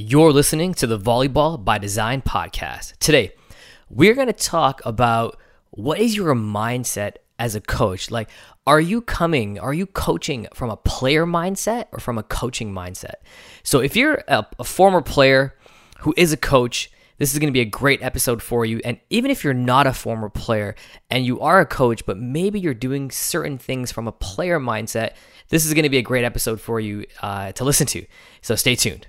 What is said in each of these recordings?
You're listening to the Volleyball by Design podcast. Today, we're going to talk about what is your mindset as a coach? Like, are you coming, are you coaching from a player mindset or from a coaching mindset? So, if you're a, a former player who is a coach, this is going to be a great episode for you. And even if you're not a former player and you are a coach, but maybe you're doing certain things from a player mindset, this is going to be a great episode for you uh, to listen to. So stay tuned.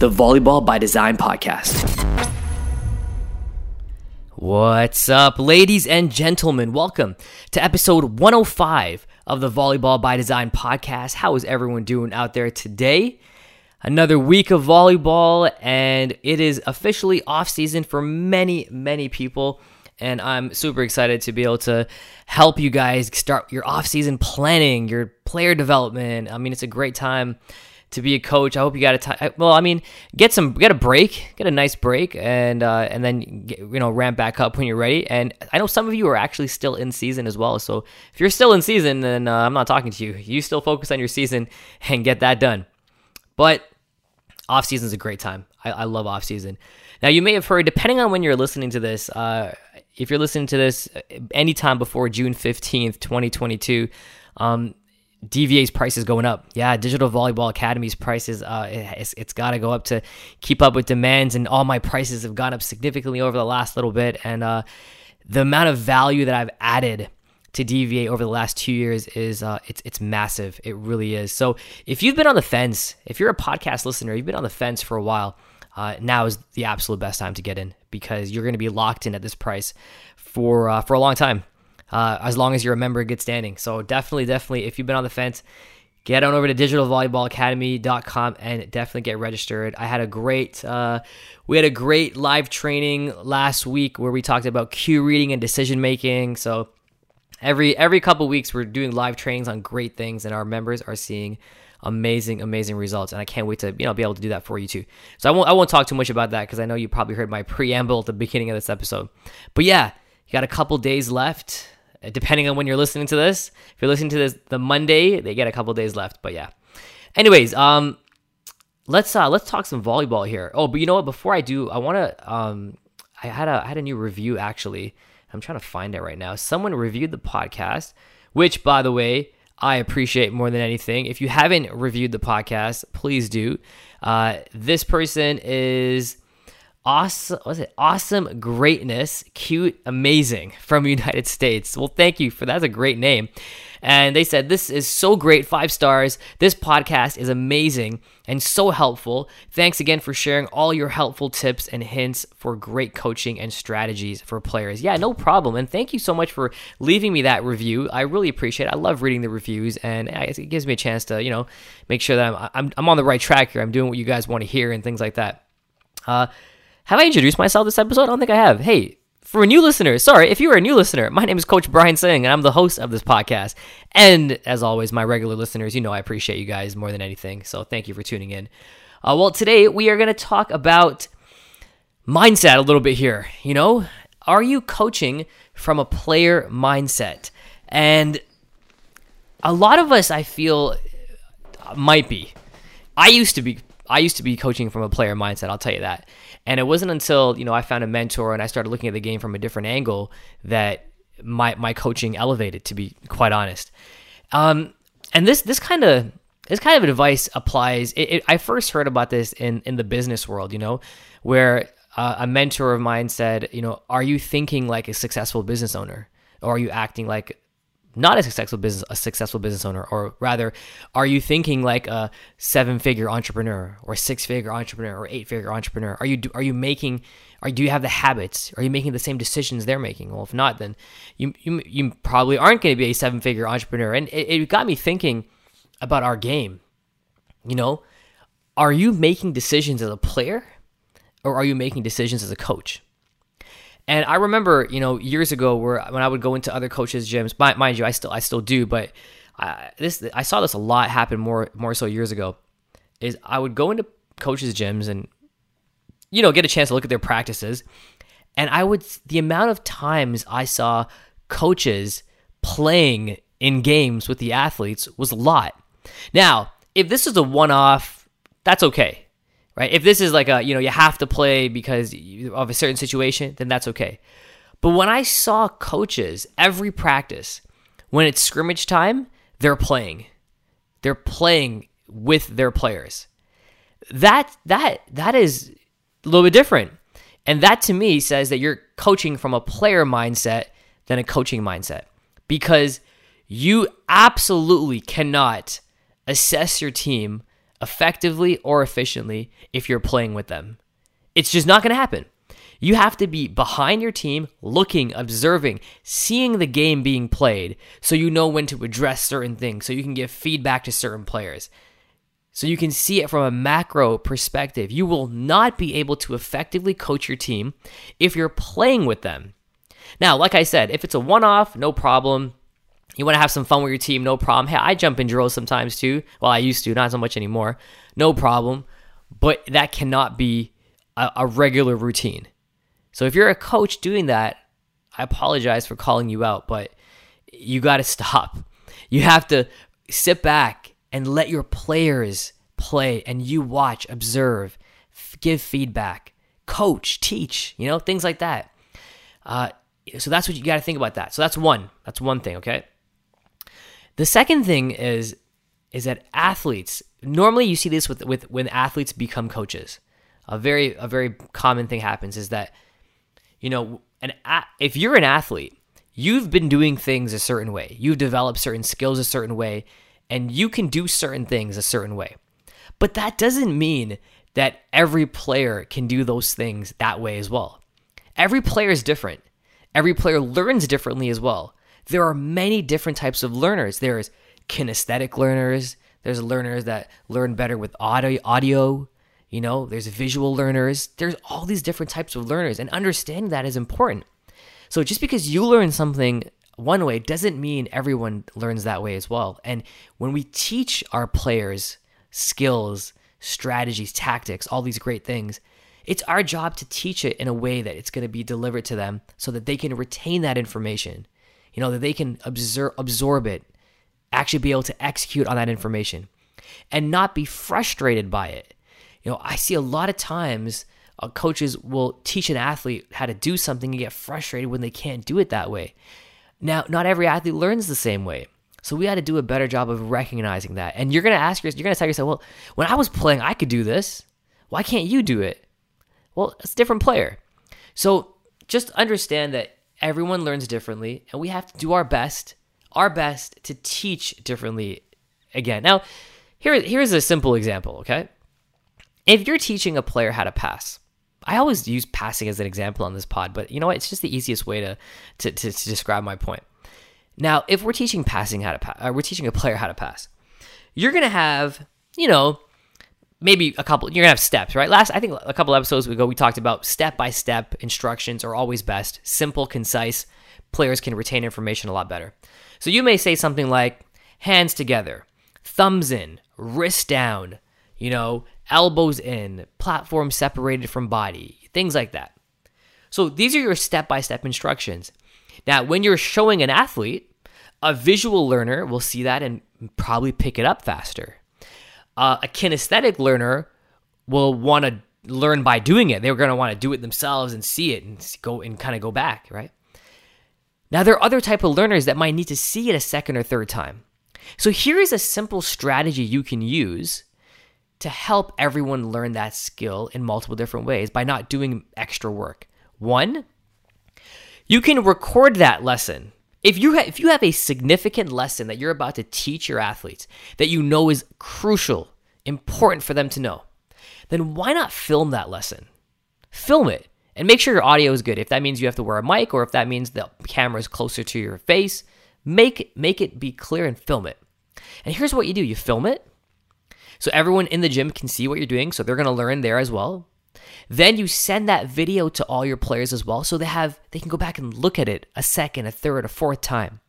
the Volleyball by Design podcast. What's up, ladies and gentlemen? Welcome to episode 105 of the Volleyball by Design podcast. How is everyone doing out there today? Another week of volleyball, and it is officially off season for many, many people. And I'm super excited to be able to help you guys start your off season planning, your player development. I mean, it's a great time to be a coach. I hope you got a time. Well, I mean, get some, get a break, get a nice break, and uh, and then get, you know ramp back up when you're ready. And I know some of you are actually still in season as well. So if you're still in season, then uh, I'm not talking to you. You still focus on your season and get that done. But off season is a great time. I, I love off season. Now you may have heard, depending on when you're listening to this, uh, if you're listening to this anytime before June 15th, 2022. Um, DVA's price is going up. Yeah, Digital Volleyball Academy's prices, uh, it's, it's got to go up to keep up with demands, and all my prices have gone up significantly over the last little bit. And uh, the amount of value that I've added to DVA over the last two years is uh, it's it's massive. It really is. So if you've been on the fence, if you're a podcast listener, you've been on the fence for a while. Uh, now is the absolute best time to get in because you're going to be locked in at this price for uh, for a long time uh, as long as you're a member in good standing. So definitely, definitely, if you've been on the fence, get on over to digitalvolleyballacademy.com and definitely get registered. I had a great, uh, we had a great live training last week where we talked about cue reading and decision making. So every every couple weeks we're doing live trainings on great things, and our members are seeing amazing amazing results and i can't wait to you know be able to do that for you too so i won't i won't talk too much about that because i know you probably heard my preamble at the beginning of this episode but yeah you got a couple days left depending on when you're listening to this. If you're listening to this the Monday, they get a couple days left. But yeah. Anyways, um, let's uh let's talk some volleyball here. Oh, but you know what? Before I do, I want to um, I had a I had a new review actually. I'm trying to find it right now. Someone reviewed the podcast, which by the way. I appreciate more than anything. If you haven't reviewed the podcast, please do. Uh, this person is awesome was it? Awesome greatness. Cute amazing from united states. Well thank you for that's a great name. And they said this is so great. Five stars. This podcast is amazing and so helpful. Thanks again for sharing all your helpful tips and hints for great coaching and strategies for players. Yeah no problem. And thank you so much for leaving me that review. I really appreciate it. I love reading the reviews and it gives me a chance to you know make sure that i'm i'm, I'm on the right track here. I'm doing what you guys want to hear and things like that. Uh, have I introduced myself this episode? I don't think I have. Hey, for a new listener, sorry, if you are a new listener, my name is Coach Brian Singh, and I'm the host of this podcast. And as always, my regular listeners, you know I appreciate you guys more than anything. So thank you for tuning in. Uh, well, today we are going to talk about mindset a little bit here. You know, are you coaching from a player mindset? And a lot of us, I feel, might be. I used to be. I used to be coaching from a player mindset. I'll tell you that. And it wasn't until, you know, I found a mentor and I started looking at the game from a different angle that my my coaching elevated to be quite honest. Um, and this this kind of this kind of advice applies. It, it, I first heard about this in in the business world, you know, where uh, a mentor of mine said, you know, are you thinking like a successful business owner, or are you acting like not a successful business a successful business owner or rather are you thinking like a seven figure entrepreneur or six figure entrepreneur or eight figure entrepreneur? Are you are you making are do you have the habits? Are you making the same decisions they're making? Well if not then you you, you probably aren't going to be a seven figure entrepreneur. And it, it got me thinking about our game. You know are you making decisions as a player or are you making decisions as a coach? And I remember, you know, years ago where when I would go into other coaches' gyms, mind you, I still I still do, but I, this I saw this a lot happen more more so years ago. Is I would go into coaches' gyms and you know get a chance to look at their practices, and I would the amount of times I saw coaches playing in games with the athletes was a lot. Now, if this is a one-off, that's okay right? If this is like a, you know, you have to play because of a certain situation, then that's okay. But when I saw coaches every practice, when it's scrimmage time, they're playing. They're playing with their players. That that that is a little bit different. And that to me says that you're coaching from a player mindset than a coaching mindset because you absolutely cannot assess your team effectively or efficiently if you're playing with them. It's just not going to happen. You have to be behind your team, looking, observing, seeing the game being played so you know when to address certain things, so you can give feedback to certain players. So you can see it from a macro perspective. You will not be able to effectively coach your team if you're playing with them. Now, like I said, if it's a one off, no problem. You want to have some fun with your team, no problem. Hey, I jump in drills sometimes too. Well, I used to, not so much anymore. No problem. But that cannot be a, a regular routine. So if you're a coach doing that, I apologize for calling you out, but you got to stop. You have to sit back and let your players play and you watch, observe, f- give feedback, coach, teach, you know, things like that. Uh, so that's what you got to think about that. So that's one. That's one thing, okay? The second thing is is that athletes normally you see this with with when athletes become coaches. A very a very common thing happens is that you know an if you're an athlete, you've been doing things a certain way. You've developed certain skills a certain way and you can do certain things a certain way. But that doesn't mean that every player can do those things that way as well. Every player is different. Every player learns differently as well there are many different types of learners. There's kinesthetic learners, there's learners that learn better with audio, audio, you know, there's visual learners. There's all these different types of learners and understanding that is important. So just because you learn something one way doesn't mean everyone learns that way as well. And when we teach our players skills, strategies, tactics, all these great things, it's our job to teach it in a way that it's going to be delivered to them so that they can retain that information you know, that they can absorb, absorb it, actually be able to execute on that information and not be frustrated by it. You know, I see a lot of times uh, coaches will teach an athlete how to do something and get frustrated when they can't do it that way. Now, not every athlete learns the same way. So we got to do a better job of recognizing that. And you're going to ask yourself, you're going to tell yourself, well, when I was playing, I could do this. Why can't you do it? Well, it's a different player. So just understand that everyone learns differently, and we have to do our best, our best to teach differently again. Now, here, here's a simple example, okay? If you're teaching a player how to pass, I always use passing as an example on this pod, but you know what? It's just the easiest way to, to, to, to describe my point. Now, if we're teaching passing how to pass, uh, we're teaching a player how to pass, you're going to have, you know, maybe a couple you're gonna have steps right? Last i think a couple episodes ago we talked about step by step instructions are always best. Simple concise. Players can retain information a lot better. So you may say something like hands together thumbs in wrist down you know elbows in platform separated from body things like that. So these are your step by step instructions. Now when you're showing an athlete a visual learner will see that and probably pick it up faster uh, a kinesthetic learner will want to learn by doing it. They're going to want to do it themselves and see it and go and kind of go back, right? Now there are other type of learners that might need to see it a second or third time. So here is a simple strategy you can use to help everyone learn that skill in multiple different ways by not doing extra work. One, you can record that lesson if you ha- if you have a significant lesson that you're about to teach your athletes that you know is crucial, important for them to know, then why not film that lesson? Film it and make sure your audio is good. If that means you have to wear a mic or if that means the camera is closer to your face, make make it be clear and film it. And here's what you do: you film it, so everyone in the gym can see what you're doing, so they're going to learn there as well. Then you send that video to all your players as well so they have they can go back and look at it a second, a third, a fourth time.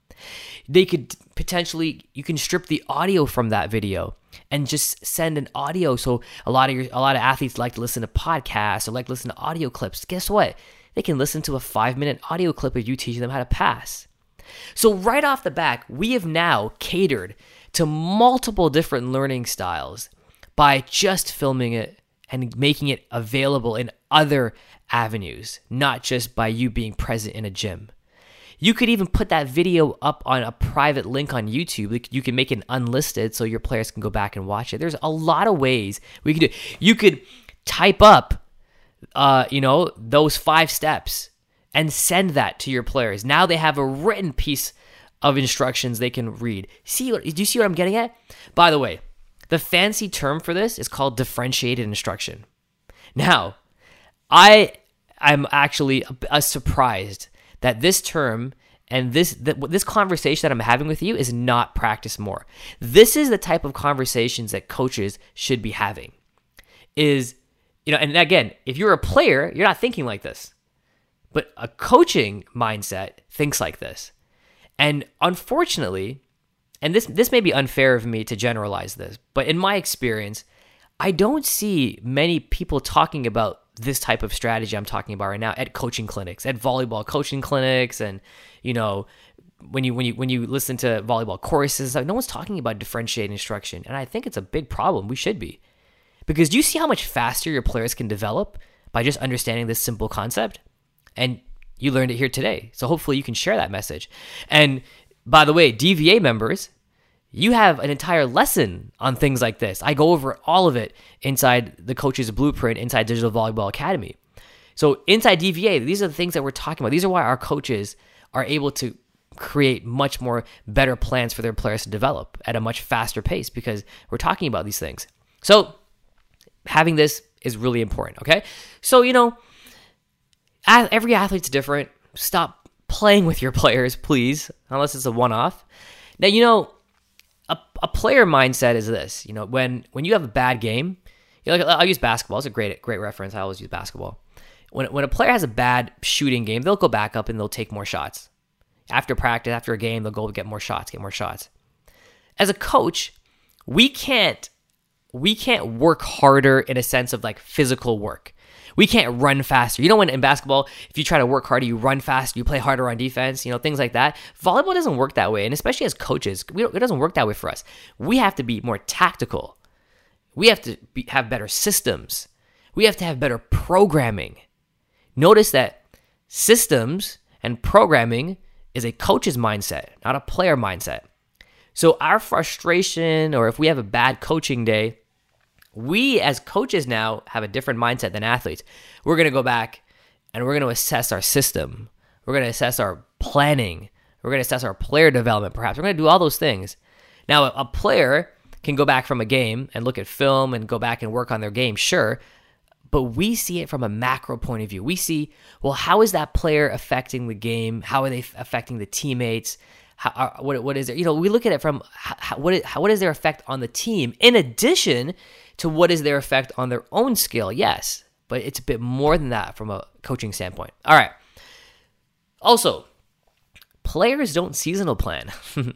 They could potentially you can strip the audio from that video and just send an audio so a lot of your a lot of athletes like to listen to podcasts or like to listen to audio clips. Guess what? They can listen to a 5-minute audio clip of you teaching them how to pass. So right off the back, we have now catered to multiple different learning styles by just filming it and making it available in other avenues, not just by you being present in a gym. You could even put that video up on a private link on YouTube. You can make it unlisted so your players can go back and watch it. There's a lot of ways we could do. You could type up, uh, you know, those five steps and send that to your players. Now they have a written piece of instructions they can read. See? Do you see what I'm getting at? By the way, the fancy term for this is called differentiated instruction. Now, I am actually a, a uh, surprised that this term and this this conversation that I'm having with you is not practice more. This is the type of conversations that coaches should be having. Is you know, and again, if you're a player, you're not thinking like this. But a coaching mindset thinks like this. And unfortunately, and this this may be unfair of me to generalize this, but in my experience, I don't see many people talking about this type of strategy I'm talking about right now at coaching clinics, at volleyball coaching clinics, and you know, when you when you when you listen to volleyball courses, like no one's talking about differentiated instruction, and I think it's a big problem. We should be, because do you see how much faster your players can develop by just understanding this simple concept? And you learned it here today, so hopefully you can share that message. And by the way, DVA members, you have an entire lesson on things like this. I go over all of it inside the coach's blueprint inside Digital Volleyball Academy. So, inside DVA, these are the things that we're talking about. These are why our coaches are able to create much more better plans for their players to develop at a much faster pace because we're talking about these things. So, having this is really important, okay? So, you know, every athlete's different. Stop playing with your players, please, unless it's a one off. Now, you know, a, a player mindset is this. You know, when when you have a bad game, you know, like, I'll use basketball. It's a great great reference. I always use basketball. When when a player has a bad shooting game, they'll go back up and they'll take more shots. After practice, after a game, they'll go get more shots, get more shots. As a coach, we can't we can't work harder in a sense of like physical work. We can't run faster. You know, when in basketball, if you try to work harder, you run faster, you play harder on defense, you know, things like that. Volleyball doesn't work that way. And especially as coaches, it doesn't work that way for us. We have to be more tactical. We have to be, have better systems. We have to have better programming. Notice that systems and programming is a coach's mindset, not a player mindset. So, our frustration, or if we have a bad coaching day, we as coaches now have a different mindset than athletes. We're going to go back and we're going to assess our system. We're going to assess our planning. We're going to assess our player development, perhaps. We're going to do all those things. Now, a player can go back from a game and look at film and go back and work on their game, sure. But we see it from a macro point of view. We see, well, how is that player affecting the game? How are they affecting the teammates? How, uh, what, what is it? You know, we look at it from how, what, how, what is their effect on the team in addition to what is their effect on their own skill, yes, but it's a bit more than that from a coaching standpoint. All right. Also, players don't seasonal plan.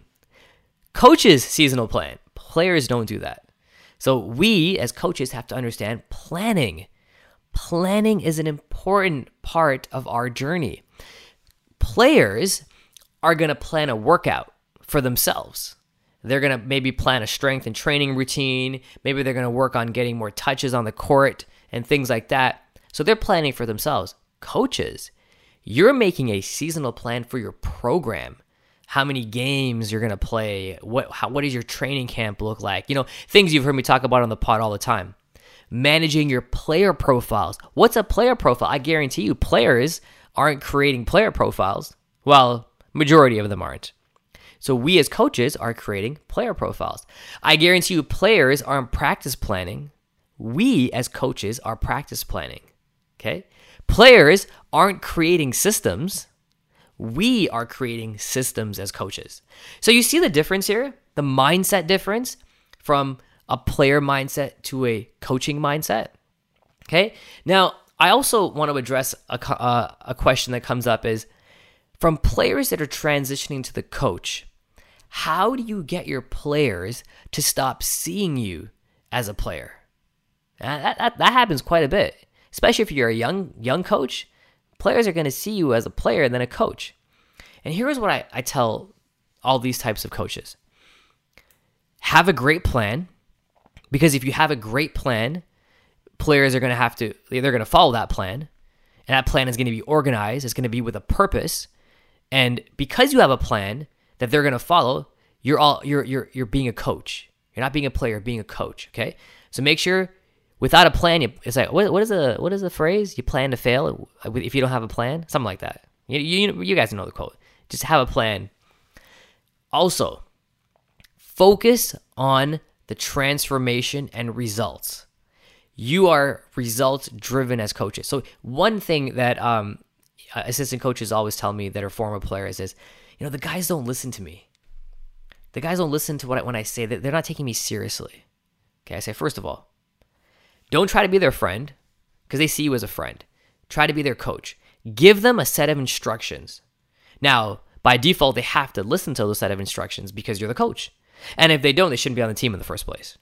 coaches seasonal plan. Players don't do that. So we as coaches have to understand planning. Planning is an important part of our journey. Players are going to plan a workout for themselves. They're going to maybe plan a strength and training routine. Maybe they're going to work on getting more touches on the court and things like that. So they're planning for themselves. Coaches, you're making a seasonal plan for your program. How many games you're going to play? What how, what does your training camp look like? You know, things you've heard me talk about on the pod all the time. Managing your player profiles. What's a player profile? I guarantee you players aren't creating player profiles. Well, majority of them aren't. So we as coaches are creating player profiles. I guarantee you players aren't practice planning. We as coaches are practice planning. Okay? Players aren't creating systems. We are creating systems as coaches. So you see the difference here? The mindset difference from a player mindset to a coaching mindset? Okay. Now, I also want to address a, uh, a question that comes up is from players that are transitioning to the coach, how do you get your players to stop seeing you as a player? That, that, that happens quite a bit, especially if you're a young young coach. Players are going to see you as a player and then a coach. And here's what I, I tell all these types of coaches have a great plan, because if you have a great plan, players are going to have to, they're going to follow that plan. And that plan is going to be organized, it's going to be with a purpose. And because you have a plan that they're going to follow, you're all you're you're you're being a coach. You're not being a player, being a coach. Okay, so make sure without a plan, you, it's like what, what is the what is the phrase? You plan to fail if you don't have a plan, something like that. You you, you guys know the quote. Just have a plan. Also, focus on the transformation and results. You are results driven as coaches. So one thing that um, Uh, assistant coaches always tell me that are former players is, you know, the guys don't listen to me. The guys don't listen to what I, when I say that they're not taking me seriously. Okay, I say first of all, don't try to be their friend because they see you as a friend. Try to be their coach. Give them a set of instructions. Now, by default, they have to listen to those set of instructions because you're the coach. And if they don't, they shouldn't be on the team in the first place.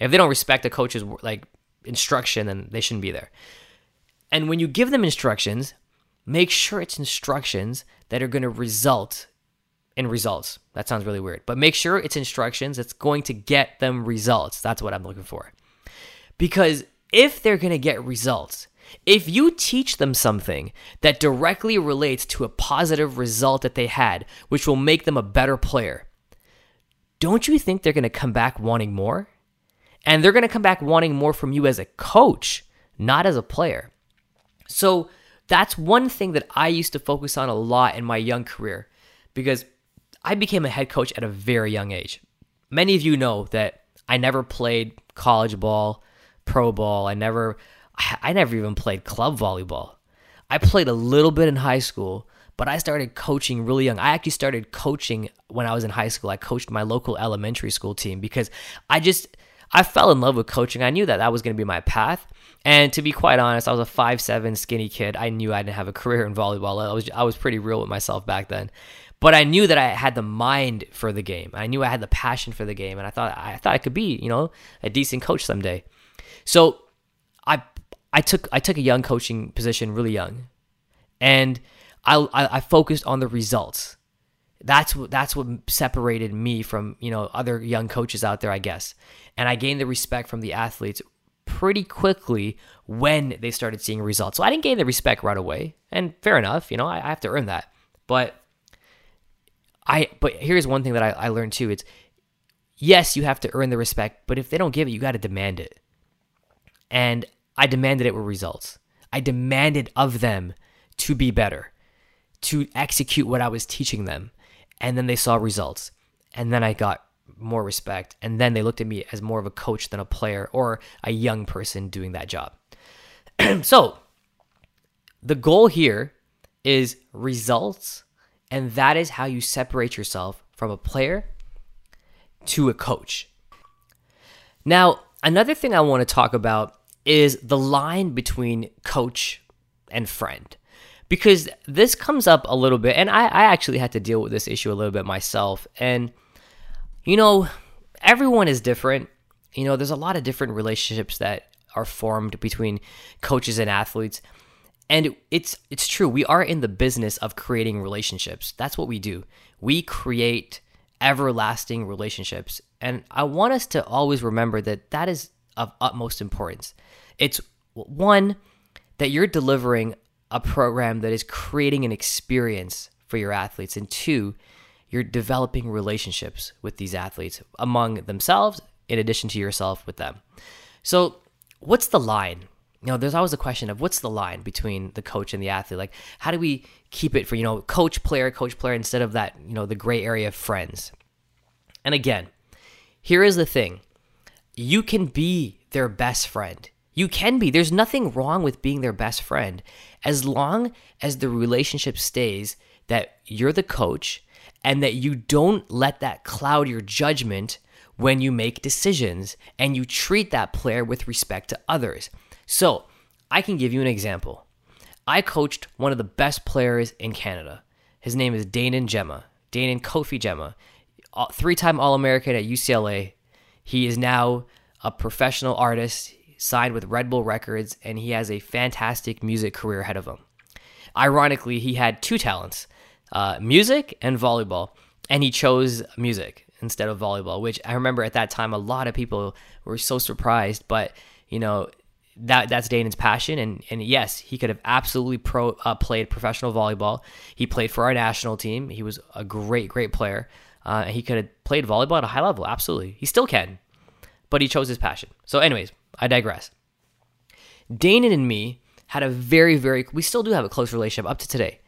If they don't respect the coach's like instruction, then they shouldn't be there. And when you give them instructions, make sure it's instructions that are going to result in results. That sounds really weird, but make sure it's instructions that's going to get them results. That's what I'm looking for. Because if they're going to get results, if you teach them something that directly relates to a positive result that they had, which will make them a better player, don't you think they're going to come back wanting more? And they're going to come back wanting more from you as a coach, not as a player. So that's one thing that I used to focus on a lot in my young career because I became a head coach at a very young age. Many of you know that I never played college ball, pro ball. I never I never even played club volleyball. I played a little bit in high school, but I started coaching really young. I actually started coaching when I was in high school. I coached my local elementary school team because I just I fell in love with coaching. I knew that that was going to be my path. And to be quite honest, I was a five seven skinny kid. I knew I didn't have a career in volleyball. I was I was pretty real with myself back then. But I knew that I had the mind for the game. I knew I had the passion for the game, and I thought I thought I could be, you know, a decent coach someday. So I I took I took a young coaching position really young, and I, I, I focused on the results. That's what that's what separated me from you know other young coaches out there, I guess. And I gained the respect from the athletes pretty quickly when they started seeing results. So I didn't gain the respect right away, and fair enough, you know I, I have to earn that. But I but here's one thing that I, I learned too: it's yes, you have to earn the respect, but if they don't give it, you got to demand it. And I demanded it with results. I demanded of them to be better to execute what I was teaching them. And then they saw results. And then I got more respect. And then they looked at me as more of a coach than a player or a young person doing that job. so the goal here is results. And that is how you separate yourself from a player to a coach. Now, another thing I want to talk about is the line between coach and friend because this comes up a little bit, and I, I actually had to deal with this issue a little bit myself. And, you know, everyone is different. You know, there's a lot of different relationships that are formed between coaches and athletes. And it's it's true. We are in the business of creating relationships. That's what we do. We create everlasting relationships. And I want us to always remember that that is of utmost importance. It's one that you're delivering a program that is creating an experience for your athletes, and two, you're developing relationships with these athletes among themselves, in addition to yourself with them. So, what's the line? You know, there's always a question of what's the line between the coach and the athlete? Like, how do we keep it for, you know, coach player, coach player, instead of that, you know, the gray area of friends? And again, here is the thing you can be their best friend. You can be. There's nothing wrong with being their best friend as long as the relationship stays that you're the coach and that you don't let that cloud your judgment when you make decisions and you treat that player with respect to others. So, I can give you an example. I coached one of the best players in Canada. His name is Daenan Gyimah. Daenan Kofi Gyimah, three time All American at UCLA. He is now a professional artist, signed with Red Bull Records, and he has a fantastic music career ahead of him. Ironically, he had two talents uh, music and volleyball, and he chose music instead of volleyball, which I remember at that time a lot of people were so surprised. But, you know, that that's Daenan's passion, and and yes, he could have absolutely pro uh, played professional volleyball. He played for our national team. He was a great great player. Uh, he could have played volleyball at a high level. Absolutely, he still can, but he chose his passion. So, anyways, I digress. Daenan and me had a very very we still do have a close relationship up to today.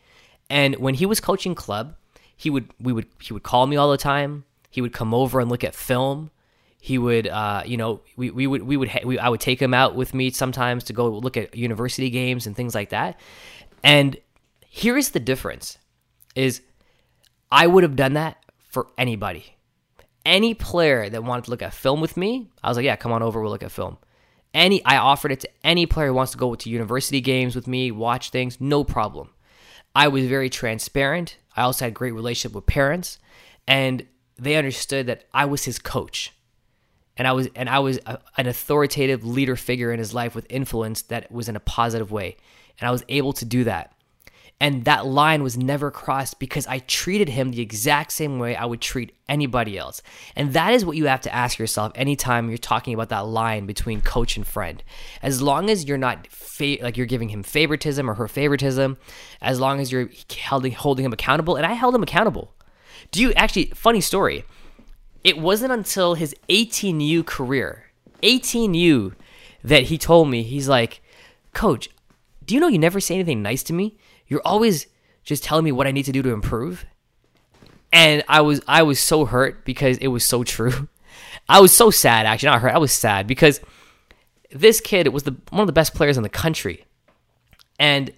And when he was coaching club, he would we would he would call me all the time. He would come over and look at film he would uh, you know we, we would we would we, I would take him out with me sometimes to go look at university games and things like that and here is the difference is I would have done that for anybody any player that wanted to look at film with me I was like yeah come on over we'll look at film any I offered it to any player who wants to go to university games with me watch things no problem. I was very transparent. I also had great relationship with parents and they understood that I was his coach. And I was and I was a, an authoritative leader figure in his life with influence that was in a positive way, and I was able to do that. And that line was never crossed because I treated him the exact same way I would treat anybody else. And that is what you have to ask yourself anytime you're talking about that line between coach and friend. As long as you're not fa- like you're giving him favoritism or her favoritism, as long as you're holding, holding him accountable, and I held him accountable. Do you actually, funny story, it wasn't until his 18U career, 18U, that he told me, he's like, Coach, do you know you never say anything nice to me? You're always just telling me what I need to do to improve. And I was I was so hurt because it was so true. I was so sad actually, not hurt. I was sad because this kid was the one of the best players in the country. And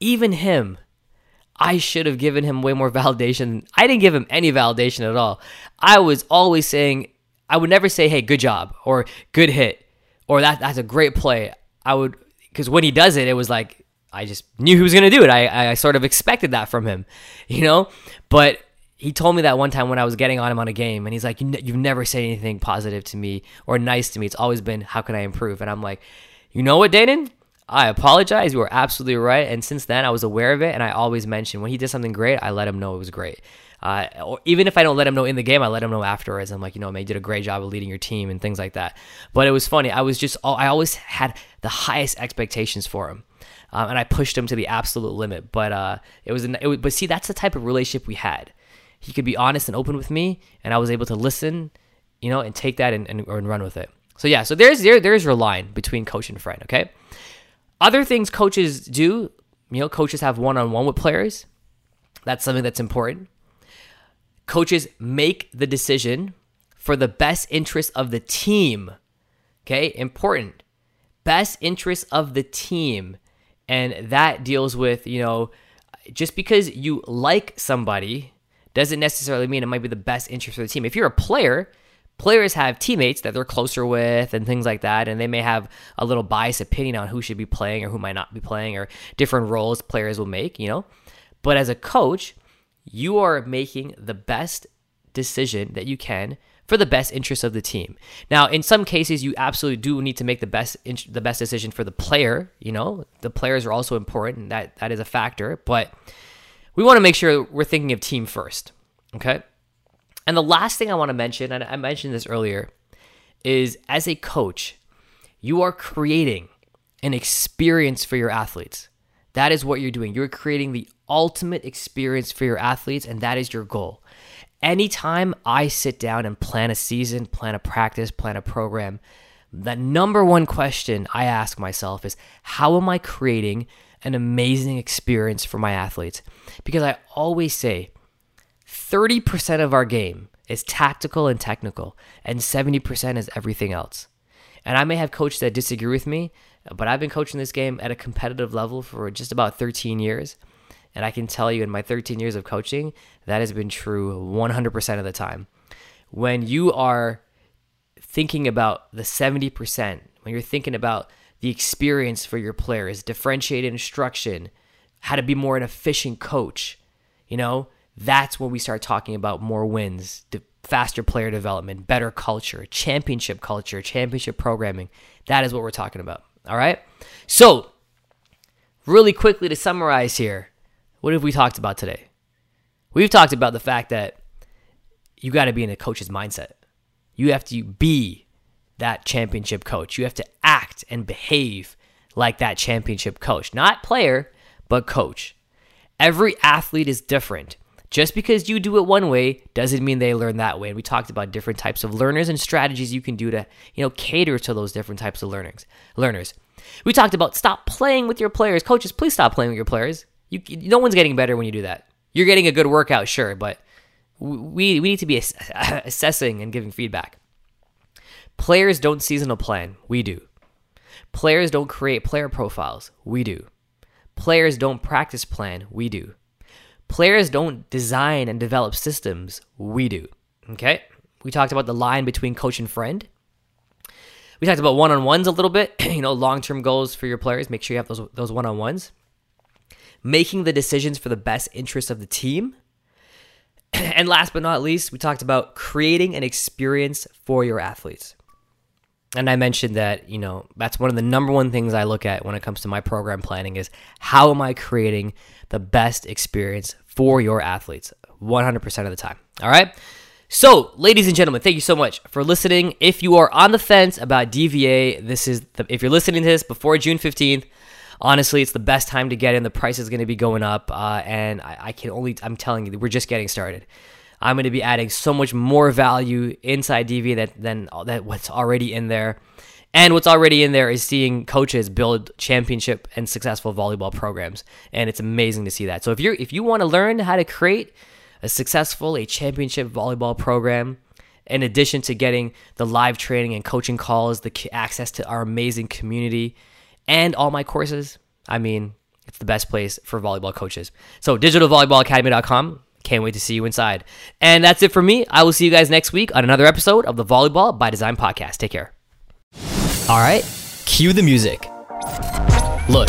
even him I should have given him way more validation. I didn't give him any validation at all. I was always saying, I would never say, hey, good job, or good hit, or that that's a great play. I would, because when he does it, it was like, I just knew he was going to do it. I, I sort of expected that from him, you know? But he told me that one time when I was getting on him on a game, and he's like, You've never said anything positive to me or nice to me. It's always been, How can I improve? And I'm like, You know what, Daenan? I apologize. You were absolutely right. And since then, I was aware of it, and I always mention when he did something great, I let him know it was great. Uh, or even if I don't let him know in the game, I let him know afterwards. I'm like, you know, man, you did a great job of leading your team and things like that. But it was funny. I was just, I always had the highest expectations for him. Um, and I pushed him to the absolute limit. But uh, it was, an, it but see, that's the type of relationship we had. He could be honest and open with me, and I was able to listen, you know, and take that and, and, and run with it. So yeah, so there's there there's your line between coach and friend. Okay. Other things coaches do, you know, coaches have one on one with players. That's something that's important. Coaches make the decision for the best interest of the team. Okay, important. Best interest of the team. And that deals with, you know, just because you like somebody doesn't necessarily mean it might be the best interest for the team. If you're a player, players have teammates that they're closer with and things like that and they may have a little biased opinion on who should be playing or who might not be playing or different roles players will make you know but as a coach you are making the best decision that you can for the best interest of the team. Now, in some cases, you absolutely do need to make the best the best decision for the player. You know, the players are also important. That that is a factor, but we want to make sure we're thinking of team first. Okay. And the last thing I want to mention, and I mentioned this earlier, is as a coach, you are creating an experience for your athletes. That is what you're doing. You're creating the ultimate experience for your athletes, and that is your goal. Anytime I sit down and plan a season, plan a practice, plan a program, the number one question I ask myself is how am I creating an amazing experience for my athletes? Because I always say 30% of our game is tactical and technical, and 70% is everything else. And I may have coaches that disagree with me, but I've been coaching this game at a competitive level for just about 13 years. And I can tell you in my 13 years of coaching, that has been true 100% of the time. When you are thinking about the 70%, when you're thinking about the experience for your players, differentiated instruction, how to be more an efficient coach. You know, that's when we start talking about more wins, faster player development, better culture, championship culture, championship programming. That is what we're talking about. All right. So, really quickly to summarize here, what have we talked about today? We've talked about the fact that you got to be in a coach's mindset. You have to be that championship coach. You have to act and behave like that championship coach, not player, but coach. Every athlete is different. Just because you do it one way doesn't mean they learn that way. And we talked about different types of learners and strategies you can do to, you know, cater to those different types of learnings. Learners. We talked about stop playing with your players. Coaches, please stop playing with your players. You, no one's getting better when you do that. You're getting a good workout, sure, but we we need to be assessing and giving feedback. Players don't seasonal plan. We do. Players don't create player profiles. We do. Players don't practice plan. We do. Players don't design and develop systems. We do. Okay? We talked about the line between coach and friend. We talked about one-on-ones a little bit, you know, long-term goals for your players. Make sure you have those those one-on-ones. Making the decisions for the best interest of the team. And last but not least, we talked about creating an experience for your athletes. And I mentioned that, you know, that's one of the number one things I look at when it comes to my program planning is how am I creating the best experience for your athletes 100% of the time. All right? So, ladies and gentlemen, thank you so much for listening. If you are on the fence about DVA, this is the, if you're listening to this before June 15th, honestly, it's the best time to get in. The price is going to be going up, uh, and I, I can only, I'm telling you, we're just getting started. I'm going to be adding so much more value inside DV that, than that what's already in there. And what's already in there is seeing coaches build championship and successful volleyball programs, and it's amazing to see that. So if you're if you want to learn how to create a successful a championship volleyball program, in addition to getting the live training and coaching calls, the access to our amazing community, and all my courses, I mean, it's the best place for volleyball coaches. So digitalvolleyballacademy.com. Can't wait to see you inside. And that's it for me. I will see you guys next week on another episode of the Volleyball by Design podcast. Take care. All right, cue the music. Look,